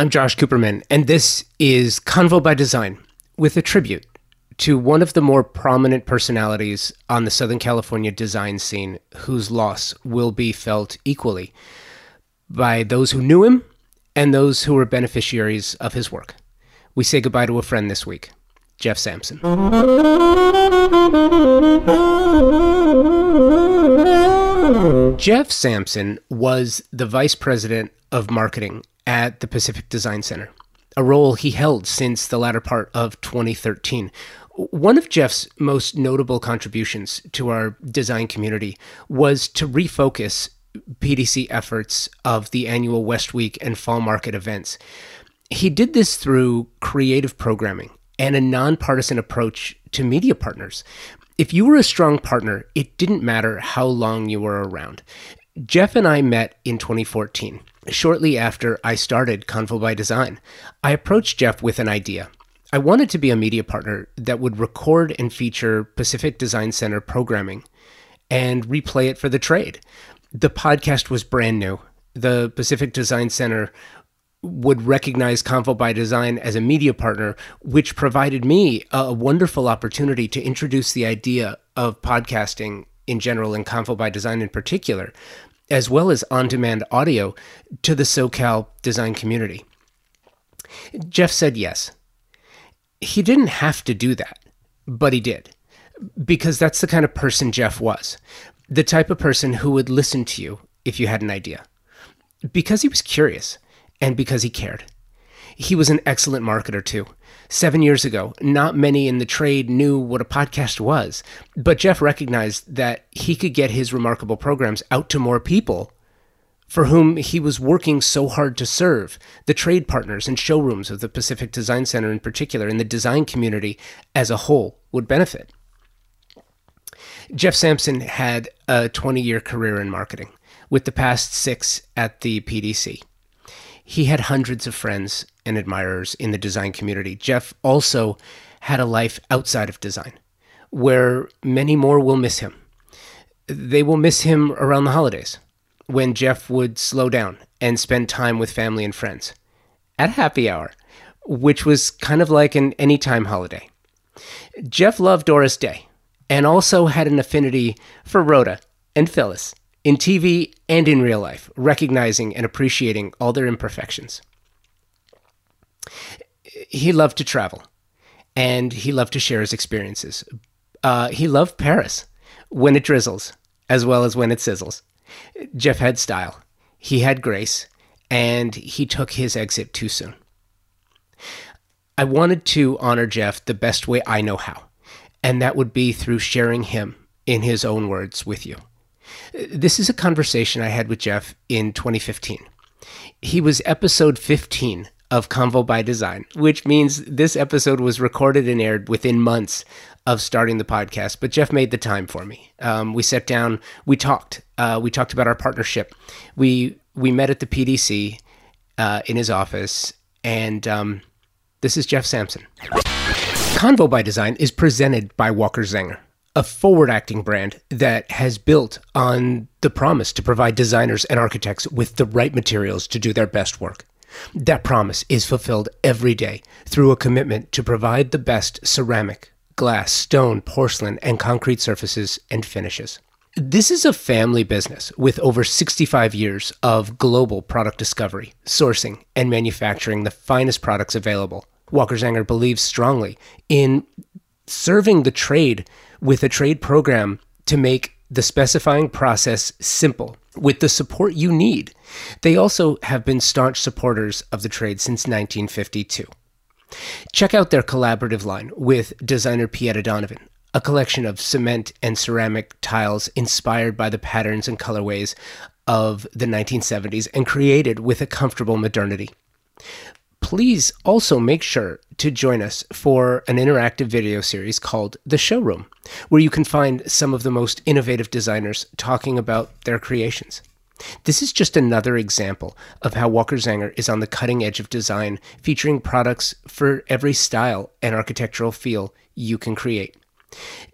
I'm Josh Cooperman, and this is Convo by Design with a tribute to one of the more prominent personalities on the Southern California design scene whose loss will be felt equally by those who knew him and those who were beneficiaries of his work. We say goodbye to a friend this week, Jeff Sampson. Jeff Sampson was the vice president of marketing at the Pacific Design Center, a role he held since the latter part of 2013. One of Jeff's most notable contributions to our design community was to refocus PDC efforts of the annual West Week and Fall Market events. He did this through creative programming and a nonpartisan approach to media partners. If you were a strong partner, it didn't matter how long you were around. Jeff and I met in 2014. Shortly after I started Convo by Design, I approached Jeff with an idea. I wanted to be a media partner that would record and feature Pacific Design Center programming and replay it for the trade. The podcast was brand new. The Pacific Design Center would recognize Convo by Design as a media partner, which provided me a wonderful opportunity to introduce the idea of podcasting in general and Convo by Design in particular, as well as on demand audio to the SoCal design community. Jeff said yes. He didn't have to do that, but he did, because that's the kind of person Jeff was the type of person who would listen to you if you had an idea, because he was curious and because he cared. He was an excellent marketer, too. Seven years ago, not many in the trade knew what a podcast was, but Jeff recognized that he could get his remarkable programs out to more people for whom he was working so hard to serve the trade partners and showrooms of the Pacific Design Center in particular, and the design community as a whole would benefit. Jeff Sampson had a 20 year career in marketing, with the past six at the PDC. He had hundreds of friends and admirers in the design community. Jeff also had a life outside of design, where many more will miss him. They will miss him around the holidays, when Jeff would slow down and spend time with family and friends at happy hour, which was kind of like an anytime holiday. Jeff loved Doris Day and also had an affinity for Rhoda and Phyllis in TV and in real life, recognizing and appreciating all their imperfections. He loved to travel and he loved to share his experiences. Uh, he loved Paris when it drizzles as well as when it sizzles. Jeff had style, he had grace, and he took his exit too soon. I wanted to honor Jeff the best way I know how, and that would be through sharing him in his own words with you. This is a conversation I had with Jeff in 2015. He was episode 15 of Convo by Design, which means this episode was recorded and aired within months of starting the podcast. But Jeff made the time for me. Um, we sat down, we talked, uh, we talked about our partnership. We we met at the PDC uh, in his office, and um, this is Jeff Sampson. Convo by Design is presented by Walker Zanger a forward acting brand that has built on the promise to provide designers and architects with the right materials to do their best work. That promise is fulfilled every day through a commitment to provide the best ceramic, glass, stone, porcelain, and concrete surfaces and finishes. This is a family business with over 65 years of global product discovery, sourcing, and manufacturing the finest products available. Walker Zanger believes strongly in serving the trade with a trade program to make the specifying process simple with the support you need. They also have been staunch supporters of the trade since 1952. Check out their collaborative line with designer Pieta Donovan, a collection of cement and ceramic tiles inspired by the patterns and colorways of the 1970s and created with a comfortable modernity please also make sure to join us for an interactive video series called The Showroom, where you can find some of the most innovative designers talking about their creations. This is just another example of how Walker Zanger is on the cutting edge of design, featuring products for every style and architectural feel you can create.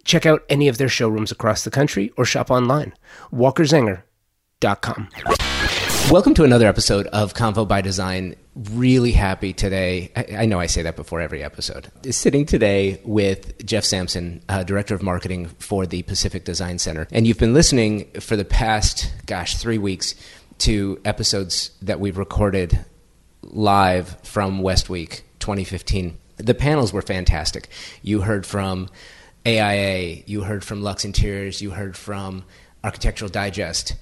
Check out any of their showrooms across the country or shop online. WalkerZanger.com. Welcome to another episode of Convo by Design really happy today. I, I, know I say that before every episode. Sitting today with Jeff Sampson, uh, Director of Marketing for the Pacific Design Center. And you've been listening for the past, gosh, three weeks to episodes that we've recorded live from West Week 2015. The panels were fantastic. You heard from AIA, you heard from Luxe Interiors, you heard from Architectural Digest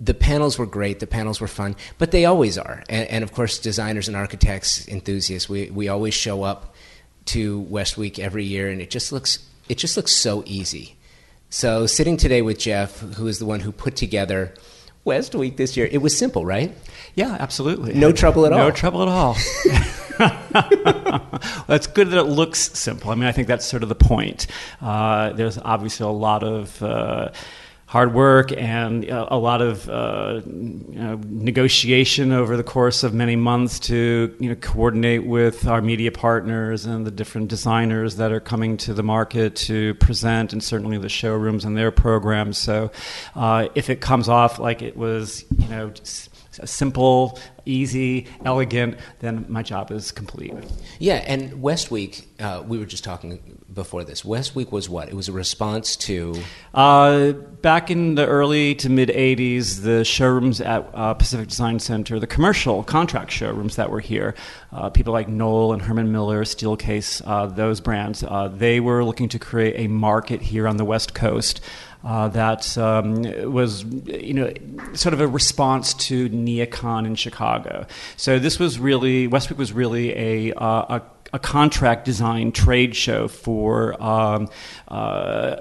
the panels were great. The panels were fun, but they always are. And, and, of course, designers and architects, enthusiasts, we, we always show up to West Week every year, and it just looks it just looks so easy. So sitting today with Jeff, who is the one who put together West Week this year, it was simple, right? Yeah, absolutely. No trouble at all. No trouble at all. well, it's good that it looks simple. I mean, I think that's sort of the point. Uh, there's obviously a lot of uh, hard work and uh, a lot of uh, you know, negotiation over the course of many months to you know, coordinate with our media partners and the different designers that are coming to the market to present, and certainly the showrooms and their programs. So, uh, if it comes off like it was, you know. Simple, easy, elegant, then my job is complete. Yeah, and West Week, uh, we were just talking before this. West Week was what? It was a response to. Uh, back in the early to mid 80s, the showrooms at uh, Pacific Design Center, the commercial contract showrooms that were here, uh, people like Knoll and Herman Miller, Steelcase, uh, those brands, uh, they were looking to create a market here on the West Coast. Uh, that um, was, you know, sort of a response to NeoCon in Chicago. So this was really West Week was really a, uh, a a contract design trade show for um, uh,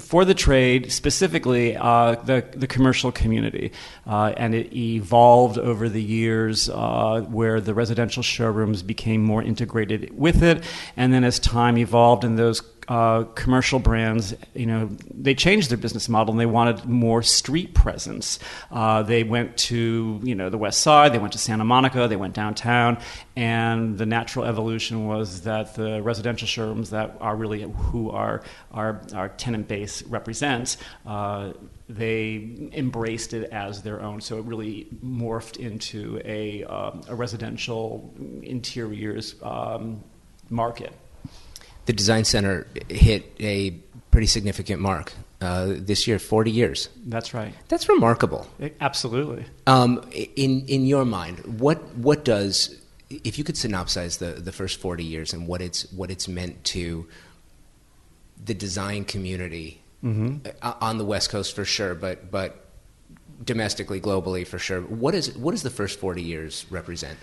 for the trade, specifically uh, the the commercial community, uh, and it evolved over the years uh, where the residential showrooms became more integrated with it, and then as time evolved and those uh, commercial brands, you know, they changed their business model and they wanted more street presence. Uh, they went to, you know, the West Side, they went to Santa Monica, they went downtown, and the natural evolution was that the residential showrooms that are really who our our, our tenant base represents. Uh, they embraced it as their own, so it really morphed into a, um, a residential interiors um, market the design center hit a pretty significant mark uh, this year 40 years. That's right. That's remarkable. It, absolutely. Um, in, in your mind what, what does if you could synopsize the, the first 40 years and what it's, what it's meant to the design community mm-hmm. Uh, on the west coast for sure but, but domestically globally for sure what, is, what does the first 40 years represent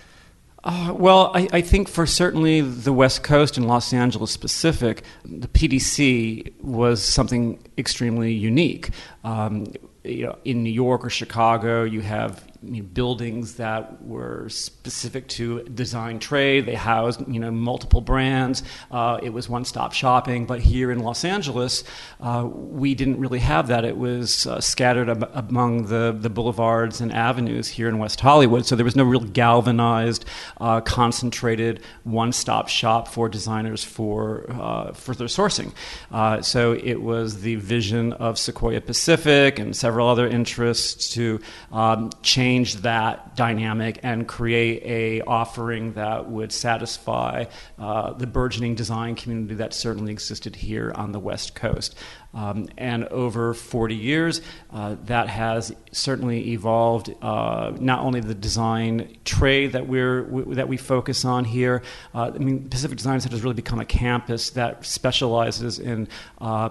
uh, well, I, I, think for certainly the West Coast and Los Angeles specific, the PDC was something extremely unique. Um, you know, in New York or Chicago, you have you know, buildings that were specific to design trade. They housed you know multiple brands. Uh, it was one-stop shopping. But here in Los Angeles, uh, we didn't really have that. It was uh, scattered ab- among the the boulevards and avenues here in West Hollywood. So there was no real galvanized, uh, concentrated one-stop shop for designers for uh, for their sourcing. Uh, so it was the vision of Sequoia Pacific and several other interests to um, change change that dynamic and create a offering that would satisfy uh, the burgeoning design community that certainly existed here on the West Coast. Um, and over 40 years, uh, that has certainly evolved. Uh, not only the design trade that we're w- that we focus on here. Uh, I mean, Pacific Design Center has really become a campus that specializes in uh,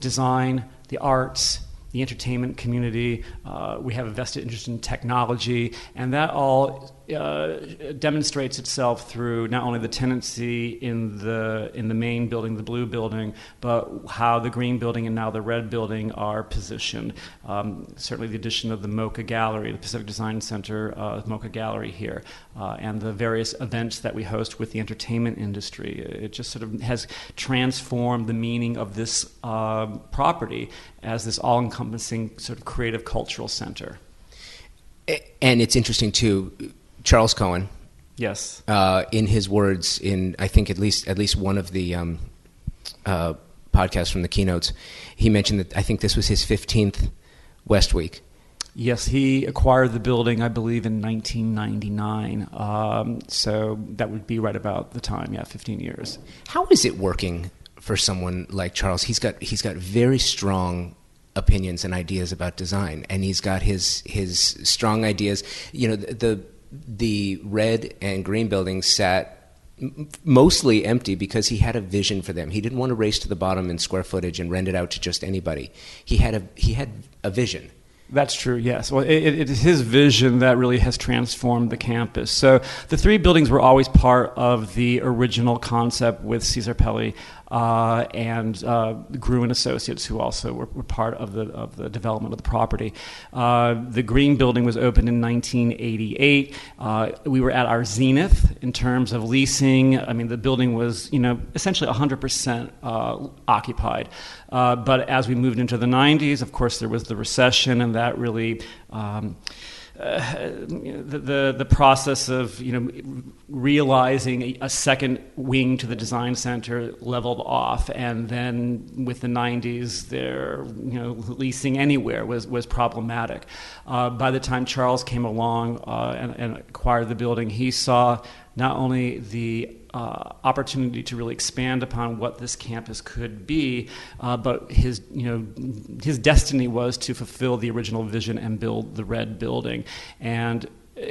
design, the arts, the entertainment community. Uh, we have a vested interest in technology, and that all uh, demonstrates itself through not only the tenancy in the in the main building, the blue building, but how the green building and now the red building are positioned. Um, certainly, the addition of the MoCA Gallery, the Pacific Design Center uh, MoCA Gallery here, uh, and the various events that we host with the entertainment industry. It just sort of has transformed the meaning of this uh, property as this all-encompassing sort of creative cultural center. And it's interesting too Charles Cohen. Yes. Uh, in his words, in I think at least at least one of the um, uh, podcasts from the keynotes, he mentioned that I think this was his fifteenth West Week. Yes, he acquired the building, I believe, in 1999. Um, so that would be right about the time, yeah, 15 years. How is it working for someone like Charles? He's got he's got very strong opinions and ideas about design, and he's got his his strong ideas. You know, the the, the red and green buildings sat mostly empty because he had a vision for them. He didn't want to race to the bottom in square footage and rent it out to just anybody. He had a he had a vision. That's true, yes. Well, it, it is his vision that really has transformed the campus. So the three buildings were always part of the original concept with Cesar Pelli uh, and uh, Gruen Associates, who also were, were, part of the of the development of the property. Uh, the Green Building was opened in 1988. Uh, we were at our zenith in terms of leasing. I mean, the building was you know essentially 100 percent occupied. But as we moved into the 90s, of course, there was the recession, and that really um, uh, the, the, the process of you know realizing a, a, second wing to the design center leveled off, and then with the 90s, their you know leasing anywhere was was problematic. Uh, by the time Charles came along uh, and, and acquired the building, he saw not only the uh, opportunity to really expand upon what this campus could be, uh, but his you know his destiny was to fulfill the original vision and build the red building. And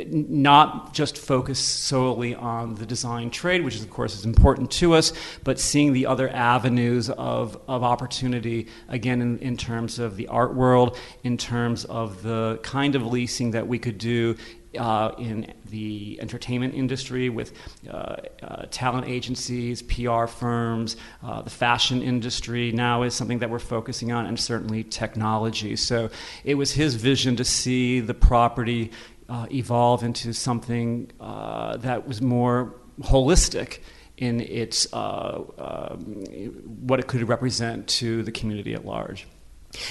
not just focus solely on the design trade, which is, of course is important to us, but seeing the other avenues of, of opportunity, again, in, in terms of the art world, in terms of the kind of leasing that we could do uh, in the entertainment industry with uh, uh, talent agencies, PR firms, uh, the fashion industry now is something that we're focusing on, and certainly technology. So it was his vision to see the property uh, evolve into something uh, that was more holistic in its um, what it could represent to the community at large.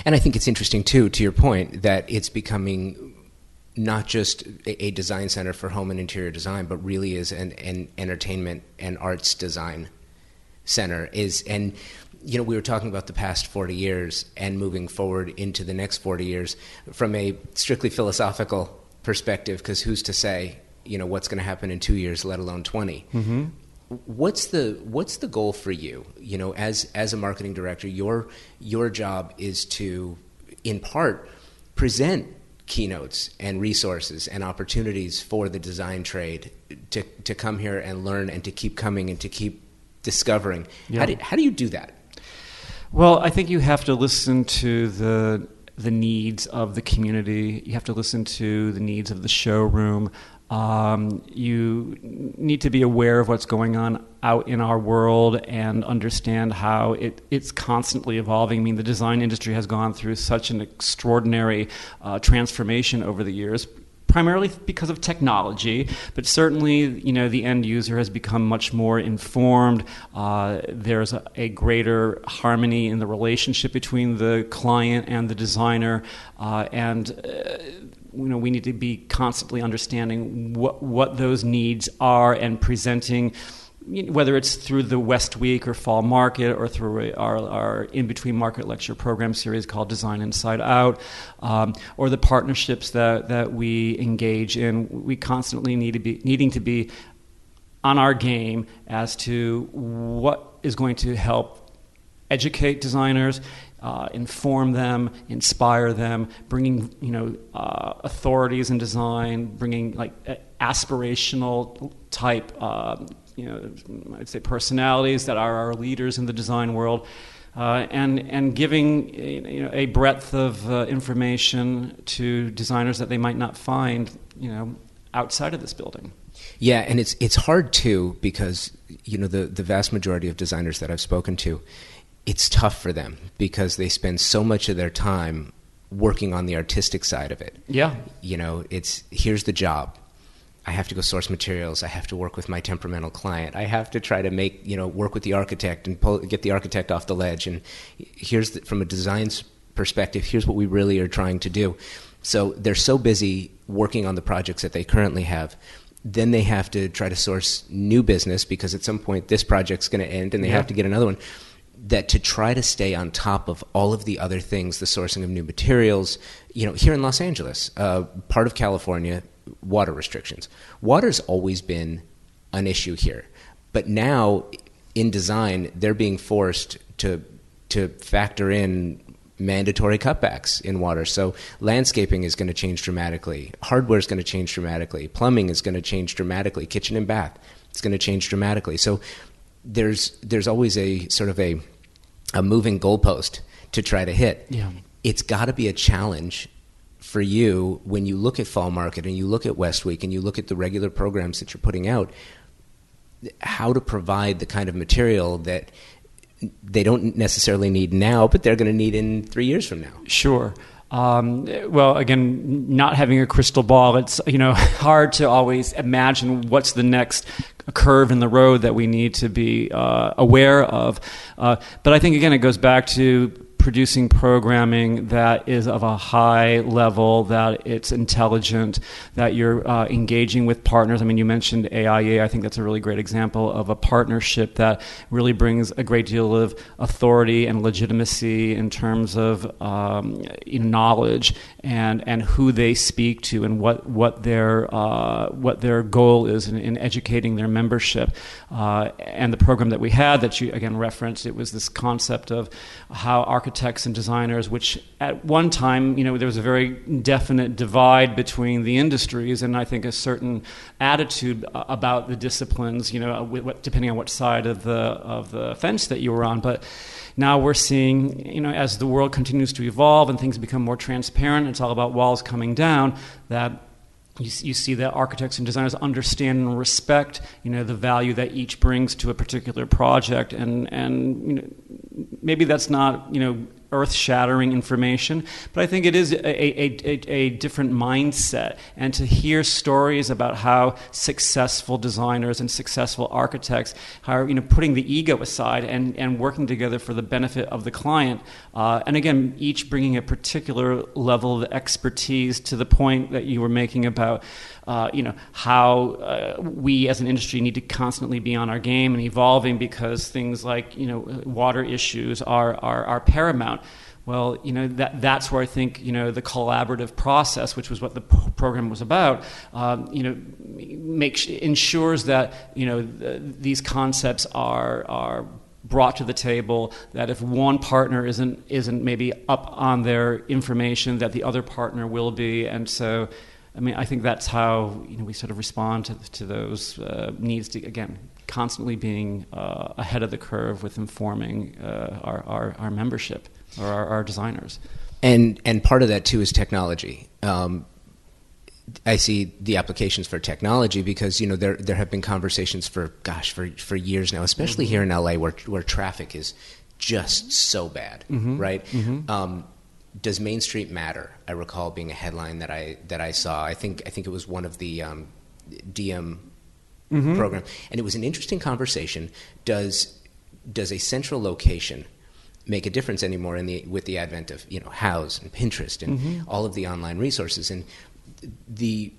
And I think it's interesting too, to your point, that it's becoming not just a, design center for home and interior design, but really is an, an entertainment and arts design center. Is and you know we were talking about the past 40 years and moving forward into the next 40 years from a strictly philosophical perspective because who's to say you know what's going to happen in two years let alone 20 mm-hmm. what's the what's the goal for you you know as as a marketing director your your job is to in part present keynotes and resources and opportunities for the design trade to, to come here and learn and to keep coming and to keep discovering. Yeah. How, do, how do you do that? Well, I think you have to listen to the the needs of the community. You have to listen to the needs of the showroom. Um, you need to be aware of what's going on out in our world and understand how it, it's constantly evolving. I mean, the design industry has gone through such an extraordinary uh, transformation over the years, primarily because of technology, but certainly, you know, the end user has become much more informed. Uh, there's a, a, greater harmony in the relationship between the client and the designer, uh, and uh, you know, we need to be constantly understanding what, what those needs are and presenting, whether it's through the West Week or Fall Market or through our, our in between market lecture program series called Design Inside Out, um, or the partnerships that, that we engage in. We constantly need to be needing to be on our game as to what is going to help educate designers uh, inform them, inspire them, bringing you know uh, authorities in design, bringing like aspirational type uh, you know I'd say personalities that are our leaders in the design world. Uh, and and giving you know, a breadth of uh, information to designers that they might not find you know outside of this building. Yeah, and it's it's hard too because you know the the vast majority of designers that I've spoken to, it's tough for them because they spend so much of their time working on the artistic side of it. Yeah. You know, it's here's the job. I have to go source materials. I have to work with my temperamental client. I have to try to make, you know, work with the architect and pull, get the architect off the ledge. And here's, the, from a design perspective, here's what we really are trying to do. So they're so busy working on the projects that they currently have. Then they have to try to source new business because at some point this project's going to end and they yeah. have to get another one that to try to stay on top of all of the other things, the sourcing of new materials, you know, here in Los Angeles, uh, part of California, water restrictions. Water's always been an issue here, but now in design, they're being forced to to factor in mandatory cutbacks in water. So landscaping is going to change dramatically. Hardware is going to change dramatically. Plumbing is going to change dramatically. Kitchen and bath is going to change dramatically. So there's there's always a sort of a a moving goalpost to try to hit. Yeah. It's got to be a challenge for you when you look at Fall Market and you look at West Week and you look at the regular programs that you're putting out, how to provide the kind of material that they don't necessarily need now, but they're going to need in three years from now. Sure. Um, well, again, not having a crystal ball, it's you know hard to always imagine what's the next curve in the road that we need to be uh, aware of. Uh, but I think again, it goes back to producing programming that is of a high level, that it's intelligent, that you're uh, engaging with partners. I mean, you mentioned AIA. I think that's a really great example of a partnership that really brings a great deal of authority and legitimacy in terms of um, knowledge and, and who they speak to and what, what, their, uh, what their goal is in, in educating their membership. Uh, and the program that we had that you again referenced, it was this concept of how architects architects and designers, which at one time, you know, there was a very definite divide between the industries, and I think a certain attitude about the disciplines, you know, depending on what side of the of the fence that you were on. But now we're seeing, you know, as the world continues to evolve and things become more transparent, it's all about walls coming down. That you, you, see that architects and designers understand and respect you know the value that each brings to a particular project and and you know maybe that's not you know earth shattering information, but I think it is a, a, a, a, different mindset. And to hear stories about how successful designers and successful architects are you know, putting the ego aside and, and working together for the benefit of the client. Uh, and again, each bringing a particular level of expertise to the point that you were making about uh, you know how uh, we as an industry need to constantly be on our game and evolving because things like you know water issues are are, are paramount. Well, you know that that's where I think you know the collaborative process, which was what the p- program was about, um, you know, makes ensures that you know the, these concepts are are brought to the table that if one partner isn't isn't maybe up on their information that the other partner will be and so I mean, I think that's how you know we sort of respond to, to those uh, needs to again constantly being uh, ahead of the curve with informing uh, our, our, our membership or our, our, designers. And and part of that too is technology. Um, I see the applications for technology because you know there there have been conversations for gosh for for years now, especially mm-hmm. here in LA where where traffic is just so bad, mm-hmm. right? Mm-hmm. Um, does Main Street matter? I recall being a headline that I that I saw. I think I think it was one of the um, DM mm-hmm. program, and it was an interesting conversation. Does does a central location make a difference anymore in the with the advent of you know Houzz and Pinterest and mm-hmm. all of the online resources and the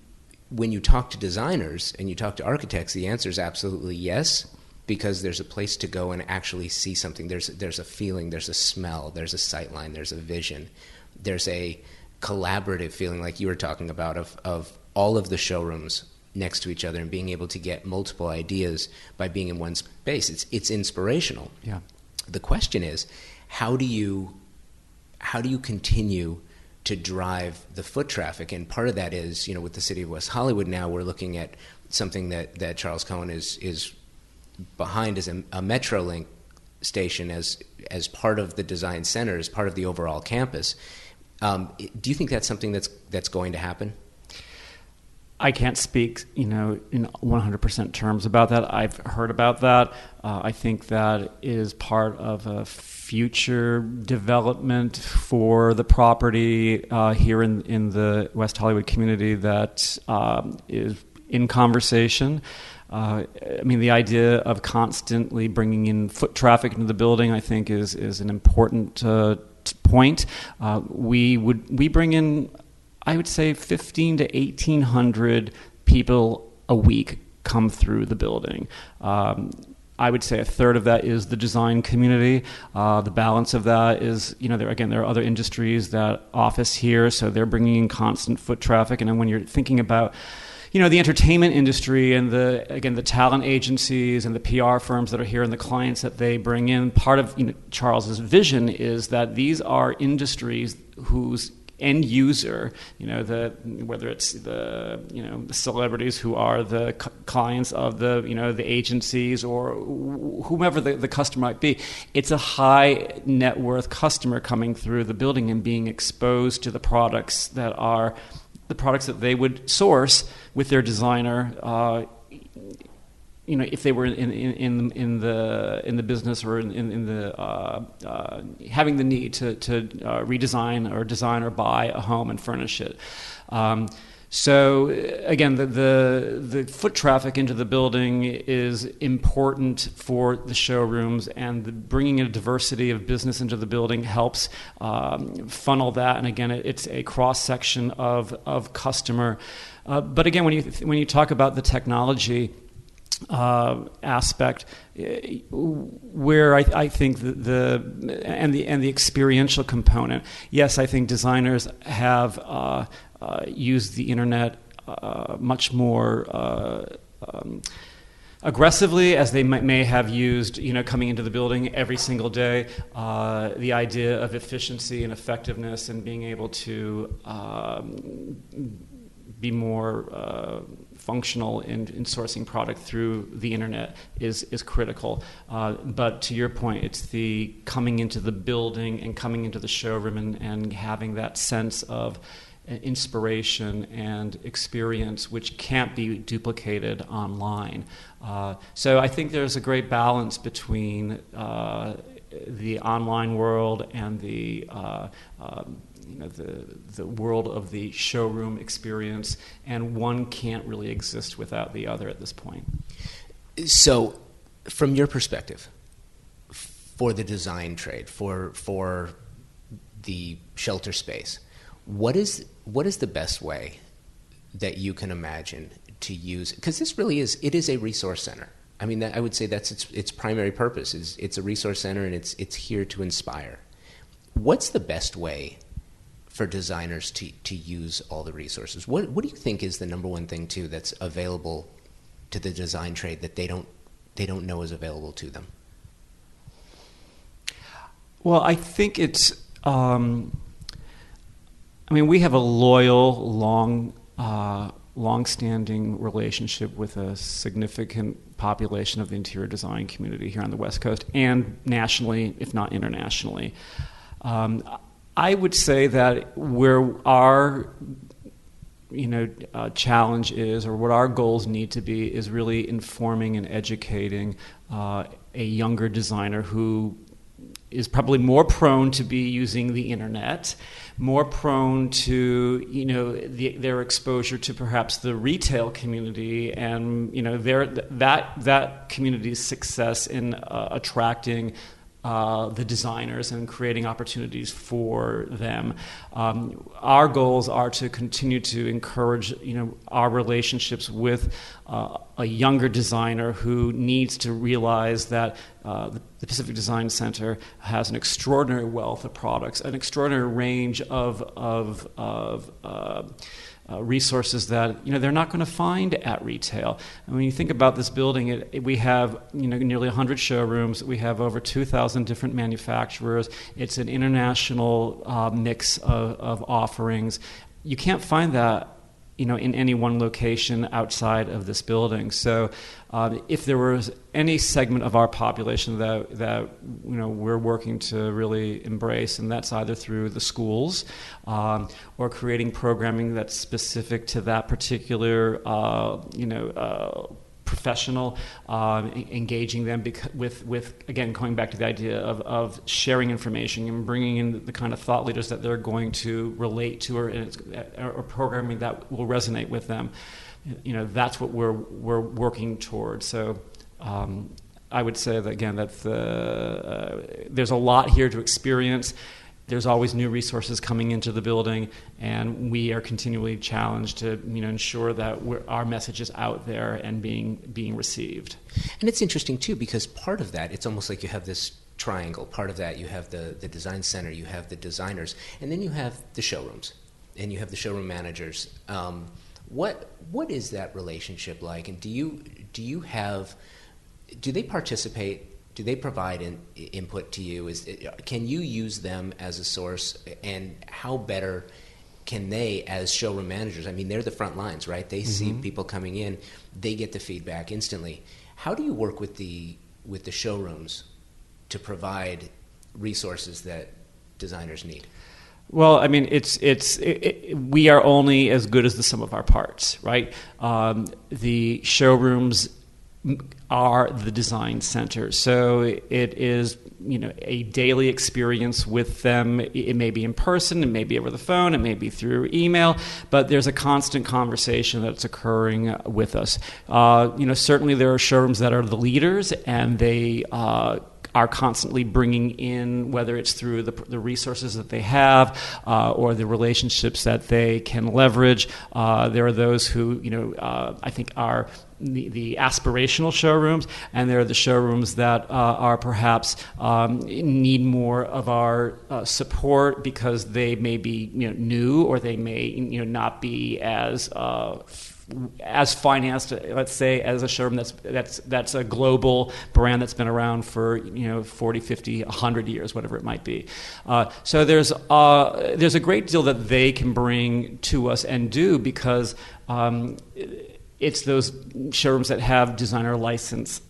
when you talk to designers and you talk to architects, the answer is absolutely yes because there's a place to go and actually see something. There's there's a feeling, there's a smell, there's a sight line, there's a vision, there's a collaborative feeling like you were talking about of of all of the showrooms next to each other and being able to get multiple ideas by being in one space. It's it's inspirational. Yeah. The question is, how do you how do you continue to drive the foot traffic? And part of that is, you know, with the city of West Hollywood now, we're looking at something that, that Charles Cohen is is behind as a, a MetroLink station as as part of the design center, as part of the overall campus. Um, do you think that's something that's that's going to happen? I can't speak, you know, in 100% terms about that. I've heard about that. Uh, I think that is part of a future development for the property uh, here in in the West Hollywood community that um, is in conversation. Uh, I mean, the idea of constantly bringing in foot traffic into the building, I think, is is an important uh, point. Uh, we would we bring in, I would say, fifteen to eighteen hundred people a week come through the building. Um, I would say a third of that is the design community. Uh, the balance of that is, you know, there, again, there are other industries that office here, so they're bringing in constant foot traffic. And then when you're thinking about, you know, the entertainment industry and the again the talent agencies and the PR firms that are here and the clients that they bring in, part of you know, Charles's vision is that these are industries whose end user, you know, the whether it's the you know the celebrities who are the c- clients of the you know the agencies or whomever the, the customer might be, it's a high net worth customer coming through the building and being exposed to the products that are the products that they would source with their designer. Uh, you know, if they were in, in, in, in, the in the business or in, in, the uh, uh, having the need to, to uh, redesign or design or buy a home and furnish it. Um, so again, the, the, the foot traffic into the building is important for the showrooms, and the bringing a diversity of business into the building helps um, funnel that. And again, it, it's a cross section of of customer. Uh, but again, when you when you talk about the technology uh, aspect, eh, where I, I think the, the, and the and the experiential component. Yes, I think designers have uh, uh, used the internet uh, much more. Uh, um, aggressively as they may have used, you know, coming into the building every single day. Uh, the idea of efficiency and effectiveness and being able to um, be more uh, functional in, in, sourcing product through the internet is, is critical. Uh, but to your point, it's the coming into the building and coming into the showroom and, and having that sense of inspiration and experience which can't be duplicated online. Uh, so I think there's a great balance between uh, the online world and the uh, um, you know, the, the world of the showroom experience, and one can't really exist without the other at this point. So, from your perspective, for the design trade, for for the shelter space, what is what is the best way that you can imagine to use? Because this really is it is a resource center. I mean, that, I would say that's its its primary purpose is it's a resource center and it's it's here to inspire. What's the best way for designers to, to use all the resources. What, what do you think is the number one thing too that's available to the design trade that they don't they don't know is available to them? Well, I think it's. Um, I mean, we have a loyal, long, uh, long-standing relationship with a significant population of the interior design community here on the West Coast and nationally, if not internationally. Um, I would say that where our you know uh, challenge is, or what our goals need to be, is really informing and educating uh, a younger designer who is probably more prone to be using the internet, more prone to you know the, their exposure to perhaps the retail community and you know their that that community's success in uh, attracting uh, the designers and creating opportunities for them. Um, our goals are to continue to encourage, you know, our relationships with uh, a younger designer who needs to realize that uh, the, Pacific Design Center has an extraordinary wealth of products, an extraordinary range of of, of uh, resources that you know they're not going to find at retail. And when you think about this building, it, it, we have you know nearly 100 showrooms. We have over 2,000 different manufacturers. It's an international uh, mix of, of offerings. You can't find that you know, in any one location outside of this building. So, uh, if there was any segment of our population that that you know we're working to really embrace, and that's either through the schools um, or creating programming that's specific to that particular uh, you know uh, professional, uh, engaging them with, with, again, going back to the idea of, of sharing information and bringing in the kind of thought leaders that they're going to relate to or, or programming that will resonate with them. You know, that's what we're, we're working towards. So, um, I would say that again that the, uh, there's a lot here to experience there's always new resources coming into the building, and we are continually challenged to you know ensure that our message is out there and being being received. And it's interesting too because part of that, it's almost like you have this triangle. Part of that, you have the the design center, you have the designers, and then you have the showrooms, and you have the showroom managers. Um, what what is that relationship like? And do you do you have do they participate do they provide in, input to you? Is can you use them as a source, and how better can they, as showroom managers? I mean, they're the front lines, right? They mm-hmm. see people coming in, they get the feedback instantly. How do you work with the with the showrooms to provide resources that designers need? Well, I mean, it's it's it, it, we are only as good as the sum of our parts, right? Um, the showrooms are the design center. So it is, you know, a daily experience with them. It may be in person, it may be over the phone, it may be through email, but there's a constant conversation that's occurring with us. Uh, you know, certainly there are showrooms that are the leaders, and they. Uh, are constantly bringing in, whether it's through the, the resources that they have uh, or the relationships that they can leverage. Uh, there are those who, you know, uh, I think are the, the, aspirational showrooms, and there are the showrooms that uh, are perhaps um, need more of our uh, support because they may be you know, new or they may you know not be as uh, as financed, let's say, as a showroom that's that's that's a global brand that's been around for you know 40, 50, 100 years, whatever it might be. Uh, so there's uh, there's a great deal that they can bring to us and do because. Um, it's those showrooms that have designer license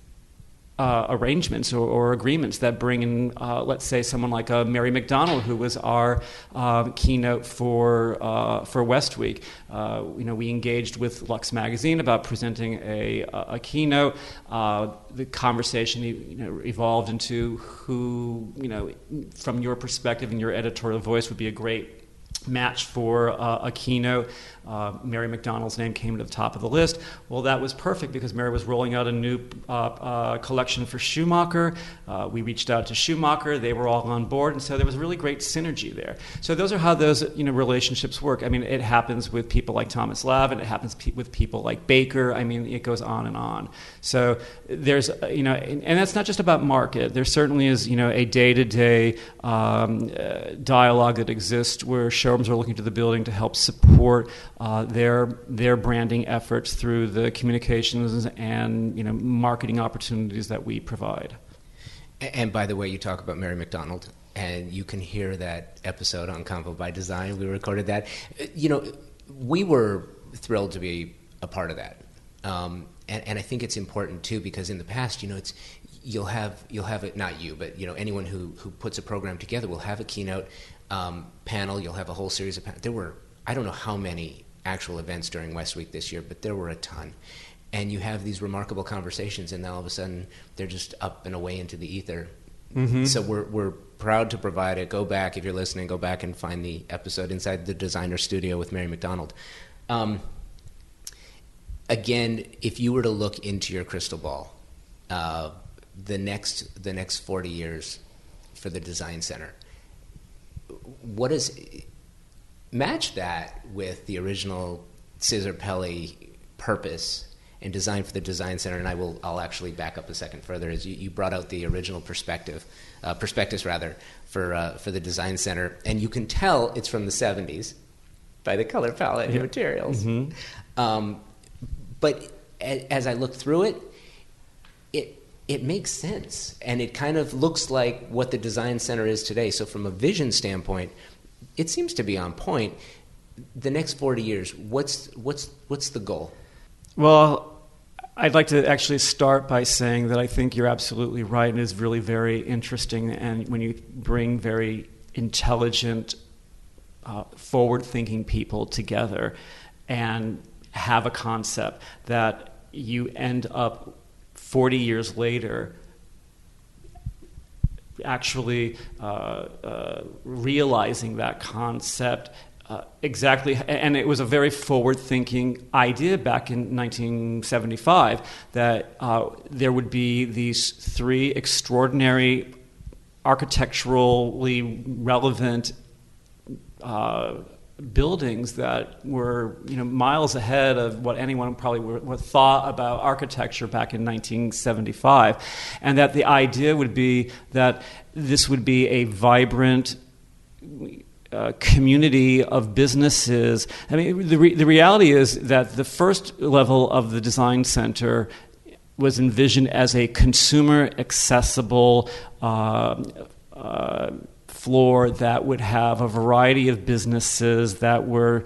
uh, arrangements or, or, agreements that bring in, uh, let's say, someone like uh, Mary McDonald, who was our um, keynote for uh, for West Week. Uh, you know, we engaged with Luxe Magazine about presenting a, a keynote. The conversation you know, evolved into who, you know, from your perspective and your editorial voice, would be a great match for a keynote uh, Mary McDonald's name came to the top of the list. Well, that was perfect because Mary was rolling out a new uh, uh, collection for Schumacher. Uh, we reached out to Schumacher; they were all on board, and so there was really great synergy there. So those are how those you know relationships work. I mean, it happens with people like Thomas Lavin. It happens pe- with people like Baker. I mean, it goes on and on. So there's uh, you know, and, and that's not just about market. There certainly is you know a day-to-day um, uh, dialogue that exists where showrooms are looking to the building to help support uh, their their branding efforts through the communications and you know marketing opportunities that we provide. And by the way, you talk about Mary McDonald, and you can hear that episode on Convo by Design. We recorded that. You know, we were thrilled to be a part of that. Um, and, and I think it's important too because in the past, you know, it's you'll have you'll have it not you, but you know anyone who who puts a program together will have a keynote um, panel. You'll have a whole series of there were I don't know how many actual events during West Week this year, but there were a ton. And you have these remarkable conversations, and then all of a sudden they're just up and away into the ether. Mm-hmm. So we're we're proud to provide it. Go back if you're listening. Go back and find the episode inside the designer studio with Mary McDonald. Um, again, if you were to look into your crystal ball, uh, the next the next 40 years for the design center, what is match that with the original Cesar Pelli purpose and design for the design center, and I will I'll actually back up a second further as you, you brought out the original perspective uh, prospectus rather for uh, for the design center, and you can tell it's from the '70s by the color palette and materials. Mm-hmm. Um, but as I look through it, it it makes sense, and it kind of looks like what the design center is today. So from a vision standpoint, it seems to be on point. The next 40 years, what's, what's, what's the goal? Well, I'd like to actually start by saying that I think you're absolutely right and is really very interesting. And when you bring very intelligent, uh, forward thinking people together and have a concept that you end up 40 years later actually uh, uh, realizing that concept uh, exactly, and it was a very forward thinking idea back in 1975 that uh, there would be these three extraordinary architecturally relevant uh, buildings that were you know miles ahead of what anyone probably thought about architecture back in 1975 and that the idea would be that this would be a vibrant uh, community of businesses. I mean, the, re- the reality is that the first level of the design center was envisioned as a consumer accessible uh, uh, floor that would have a variety of businesses that were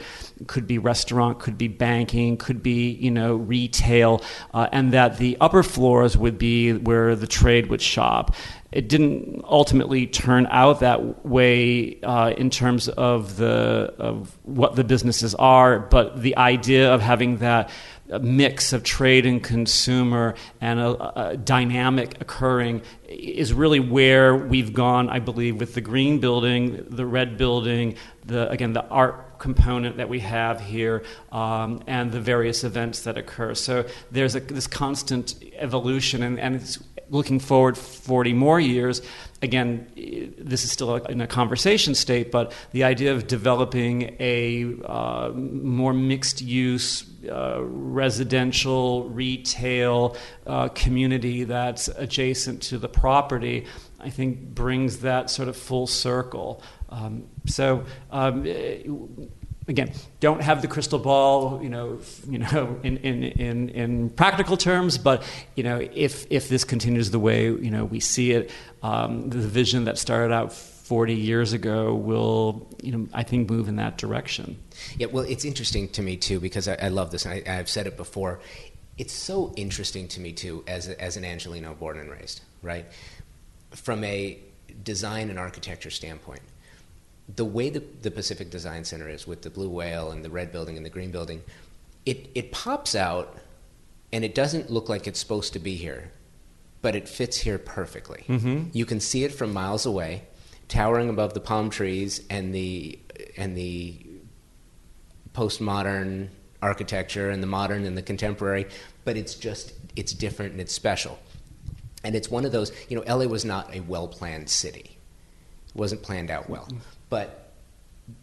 could be restaurant, could be banking, could be you know retail, uh, and that the upper floors would be where the trade would shop. It didn't ultimately turn out that way uh, in terms of the of what the businesses are, but the idea of having that mix of trade and consumer and a, a, dynamic occurring is really where we've gone, I believe, with the green building, the red building, the again the art component that we have here, um, and the various events that occur. So there's a, this constant evolution, and, and it's looking forward 40 more years again, this is still in a conversation state, but the idea of developing a uh, more mixed use uh, residential retail uh, community that's adjacent to the property, I think brings that sort of full circle. Um, so um, again, don't have the crystal ball, you know, you know, in, in, in, in practical terms, but you know, if if this continues the way you know we see it, um, the vision that started out 40 years ago will, you know, I think move in that direction. Yeah, well, it's interesting to me too because I, I love this, and I, have said it before. It's so interesting to me too, as as an Angelino born and raised, right? From a design and architecture standpoint the way the, the Pacific Design Center is with the blue whale and the red building and the green building, it, it pops out and it doesn't look like it's supposed to be here, but it fits here perfectly. Mm-hmm. You can see it from miles away, towering above the palm trees and the and the postmodern architecture and the modern and the contemporary, but it's just it's different and it's special. And it's one of those, you know, LA was not a well planned city. It wasn't planned out well. But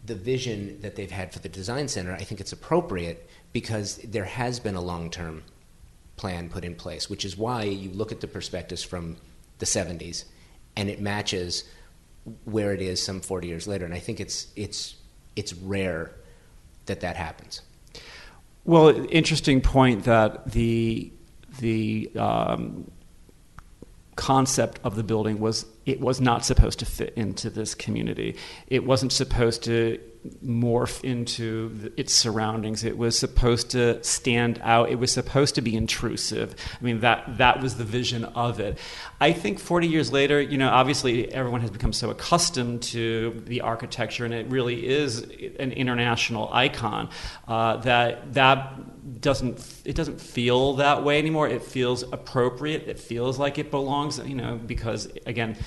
the vision that they've had for the design center, I think it's appropriate because there has been a long term plan put in place, which is why you look at the prospectus from the 70s and it matches where it is some 40 years later. And I think it's, it's, it's rare that that happens. Well, interesting point that the, the um, concept of the building was it was not supposed to fit into this community. It wasn't supposed to morph into the, its surroundings. It was supposed to stand out. It was supposed to be intrusive. I mean, that that was the vision of it. I think 40 years later, you know, obviously everyone has become so accustomed to the architecture, and it really is an international icon uh, that that doesn't it doesn't feel that way anymore. It feels appropriate. It feels like it belongs. You know, because again,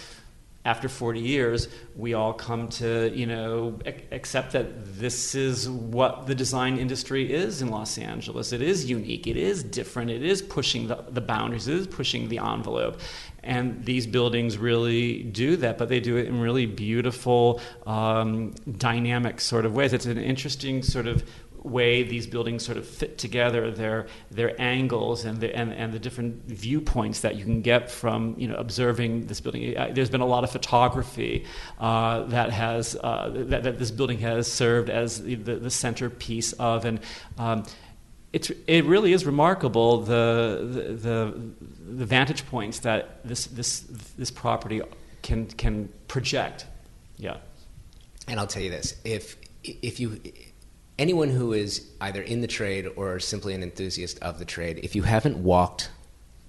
after 40 years, we all come to you know accept that this is what the design industry is in Los Angeles. It is unique. It is different. It is pushing the, the boundaries. It is pushing the envelope. And these buildings really do that, but they do it in really beautiful, um, dynamic sort of ways. It's an interesting sort of way these buildings sort of fit together, their their angles and the and, and the different viewpoints that you can get from you know observing this building. There's been a lot of photography uh, that has uh, that, that, this building has served as the, the centerpiece of and. Um, it's, it really is remarkable the, the, the, the vantage points that this, this, this property can, can project. Yeah. And I'll tell you this if, if you anyone who is either in the trade or simply an enthusiast of the trade, if you haven't walked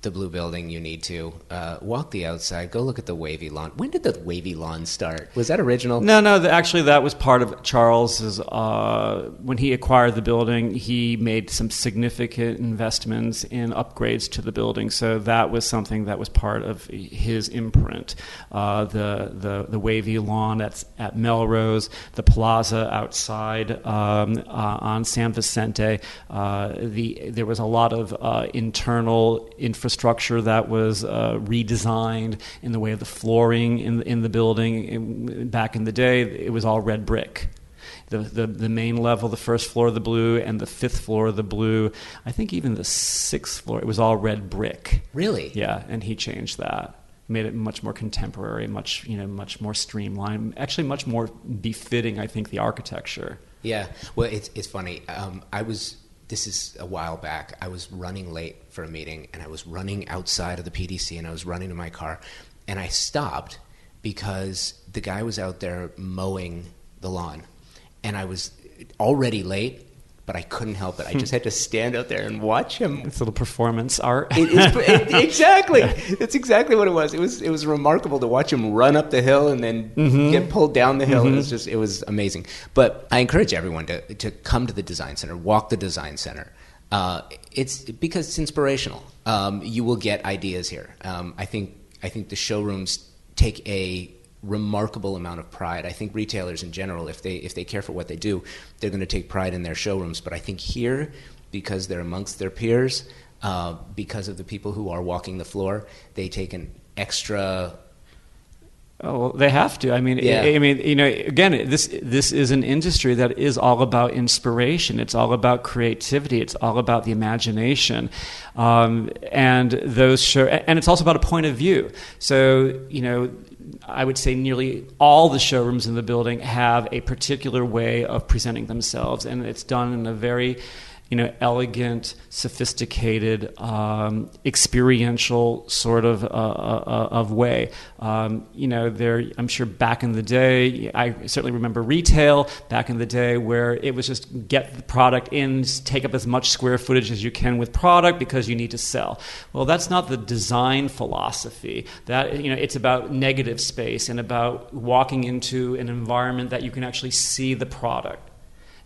the blue building you need to uh, walk the outside go look at the wavy lawn. When did the wavy lawn start? Was that original? No no the, actually that was part of charles's uh, when he acquired the building he made some significant investments in upgrades to the building. So that was something that was part of his imprint. Uh, the, the, the wavy lawn at, at melrose the plaza outside um, uh, on san vicente uh, the, there was a lot of uh, internal infrastructure infrastructure that was uh, redesigned in the way of the flooring in in the building. In, back in the day, it was all red brick. The, the, the main level, the first floor of the blue, and the fifth floor of the blue. I think even the sixth floor, it was all red brick. Really? Yeah, and he changed that made it much more contemporary, much you know, much more streamlined, actually much more befitting. I think the architecture. Yeah, well, it's it's funny. Um, I was this is a while back. I was running late for a meeting, and I was running outside of the PDC, and I was running to my car, and I stopped because the guy was out there mowing the lawn, and I was already late but I couldn't help it. I just had to stand out there and watch him. It's a little performance art. it is, it, exactly. That's exactly what it was. It was it was remarkable to watch him run up the hill and then mm-hmm. get pulled down the hill. Mm-hmm. It was just it was amazing. But I encourage everyone to to come to the design center, walk the design center. Uh, it's because it's inspirational. Um, you will get ideas here. Um, I think I think the showrooms take a remarkable amount of pride. I think retailers in general, if they if they care for what they do, they're going to take pride in their showrooms. But I think here, because they're amongst their peers, uh, because of the people who are walking the floor, they take an extra. Oh, well, they have to. I mean, yeah. I, I mean, you know, again, this this is an industry that is all about inspiration. It's all about creativity. It's all about the imagination, um, and those show. And it's also about a point of view. So, you know, I would say nearly all the showrooms in the building have a particular way of presenting themselves, and it's done in a very you know, elegant, sophisticated, um, experiential sort of uh, uh, uh, of way. Um, you know, there. I'm sure back in the day, I certainly remember retail back in the day where it was just get the product in, take up as much square footage as you can with product because you need to sell. Well, that's not the design philosophy. That you know, it's about negative space and about walking into an environment that you can actually see the product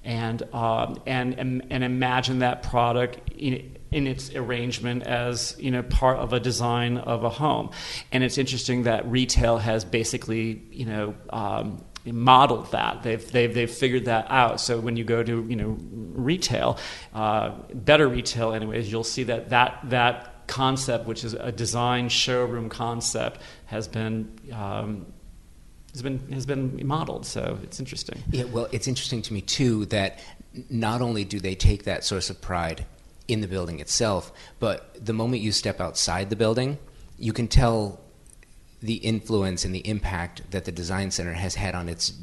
and, um, and, and, imagine that product in, in its arrangement as you know, part of a design of a home. And it's interesting that retail has basically you know, um, modeled that. They've, they've, they've figured that out. So when you go to you know, retail, uh, better retail, anyways, you'll see that that, that concept, which is a design showroom concept, has been um, has been has been modeled. So it's interesting. Yeah, well, it's interesting to me too that not only do they take that source of pride in the building itself, but the moment you step outside the building, you can tell the influence and the impact that the design center has had on its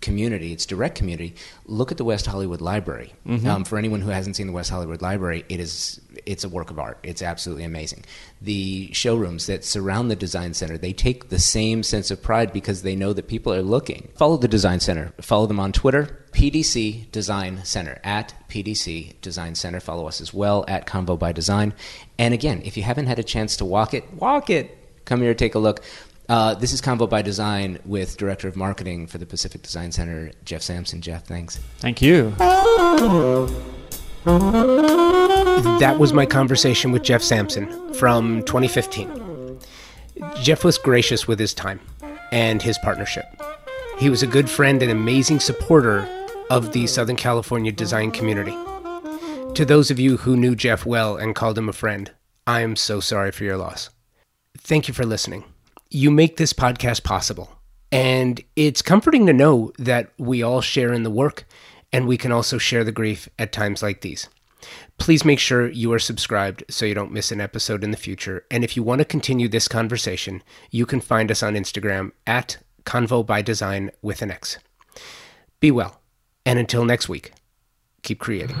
community, its direct community, look at the West Hollywood Library. Mm-hmm. Um, for anyone who hasn't seen the West Hollywood Library, it is it's a work of art. It's absolutely amazing. The showrooms that surround the design center, they take the same sense of pride because they know that people are looking. Follow the design center. Follow them on Twitter, PDC Design Center at PDC Design Center. Follow us as well at Convo by Design. And again, if you haven't had a chance to walk it, walk it. Come here, take a look. Uh, this is Convo by Design with Director of Marketing for the Pacific Design Center, Jeff Sampson. Jeff, thanks. Thank you. That was my conversation with Jeff Sampson from 2015. Jeff was gracious with his time and his partnership. He was a good friend and amazing supporter of the Southern California design community. To those of you who knew Jeff well and called him a friend, I am so sorry for your loss. Thank you for listening you make this podcast possible. And it's comforting to know that we all share in the work and we can also share the grief at times like these. Please make sure you are subscribed so you don't miss an episode in the future. And if you want to continue this conversation, you can find us on Instagram at Convo by Design with an X. Be well. And until next week, keep creating.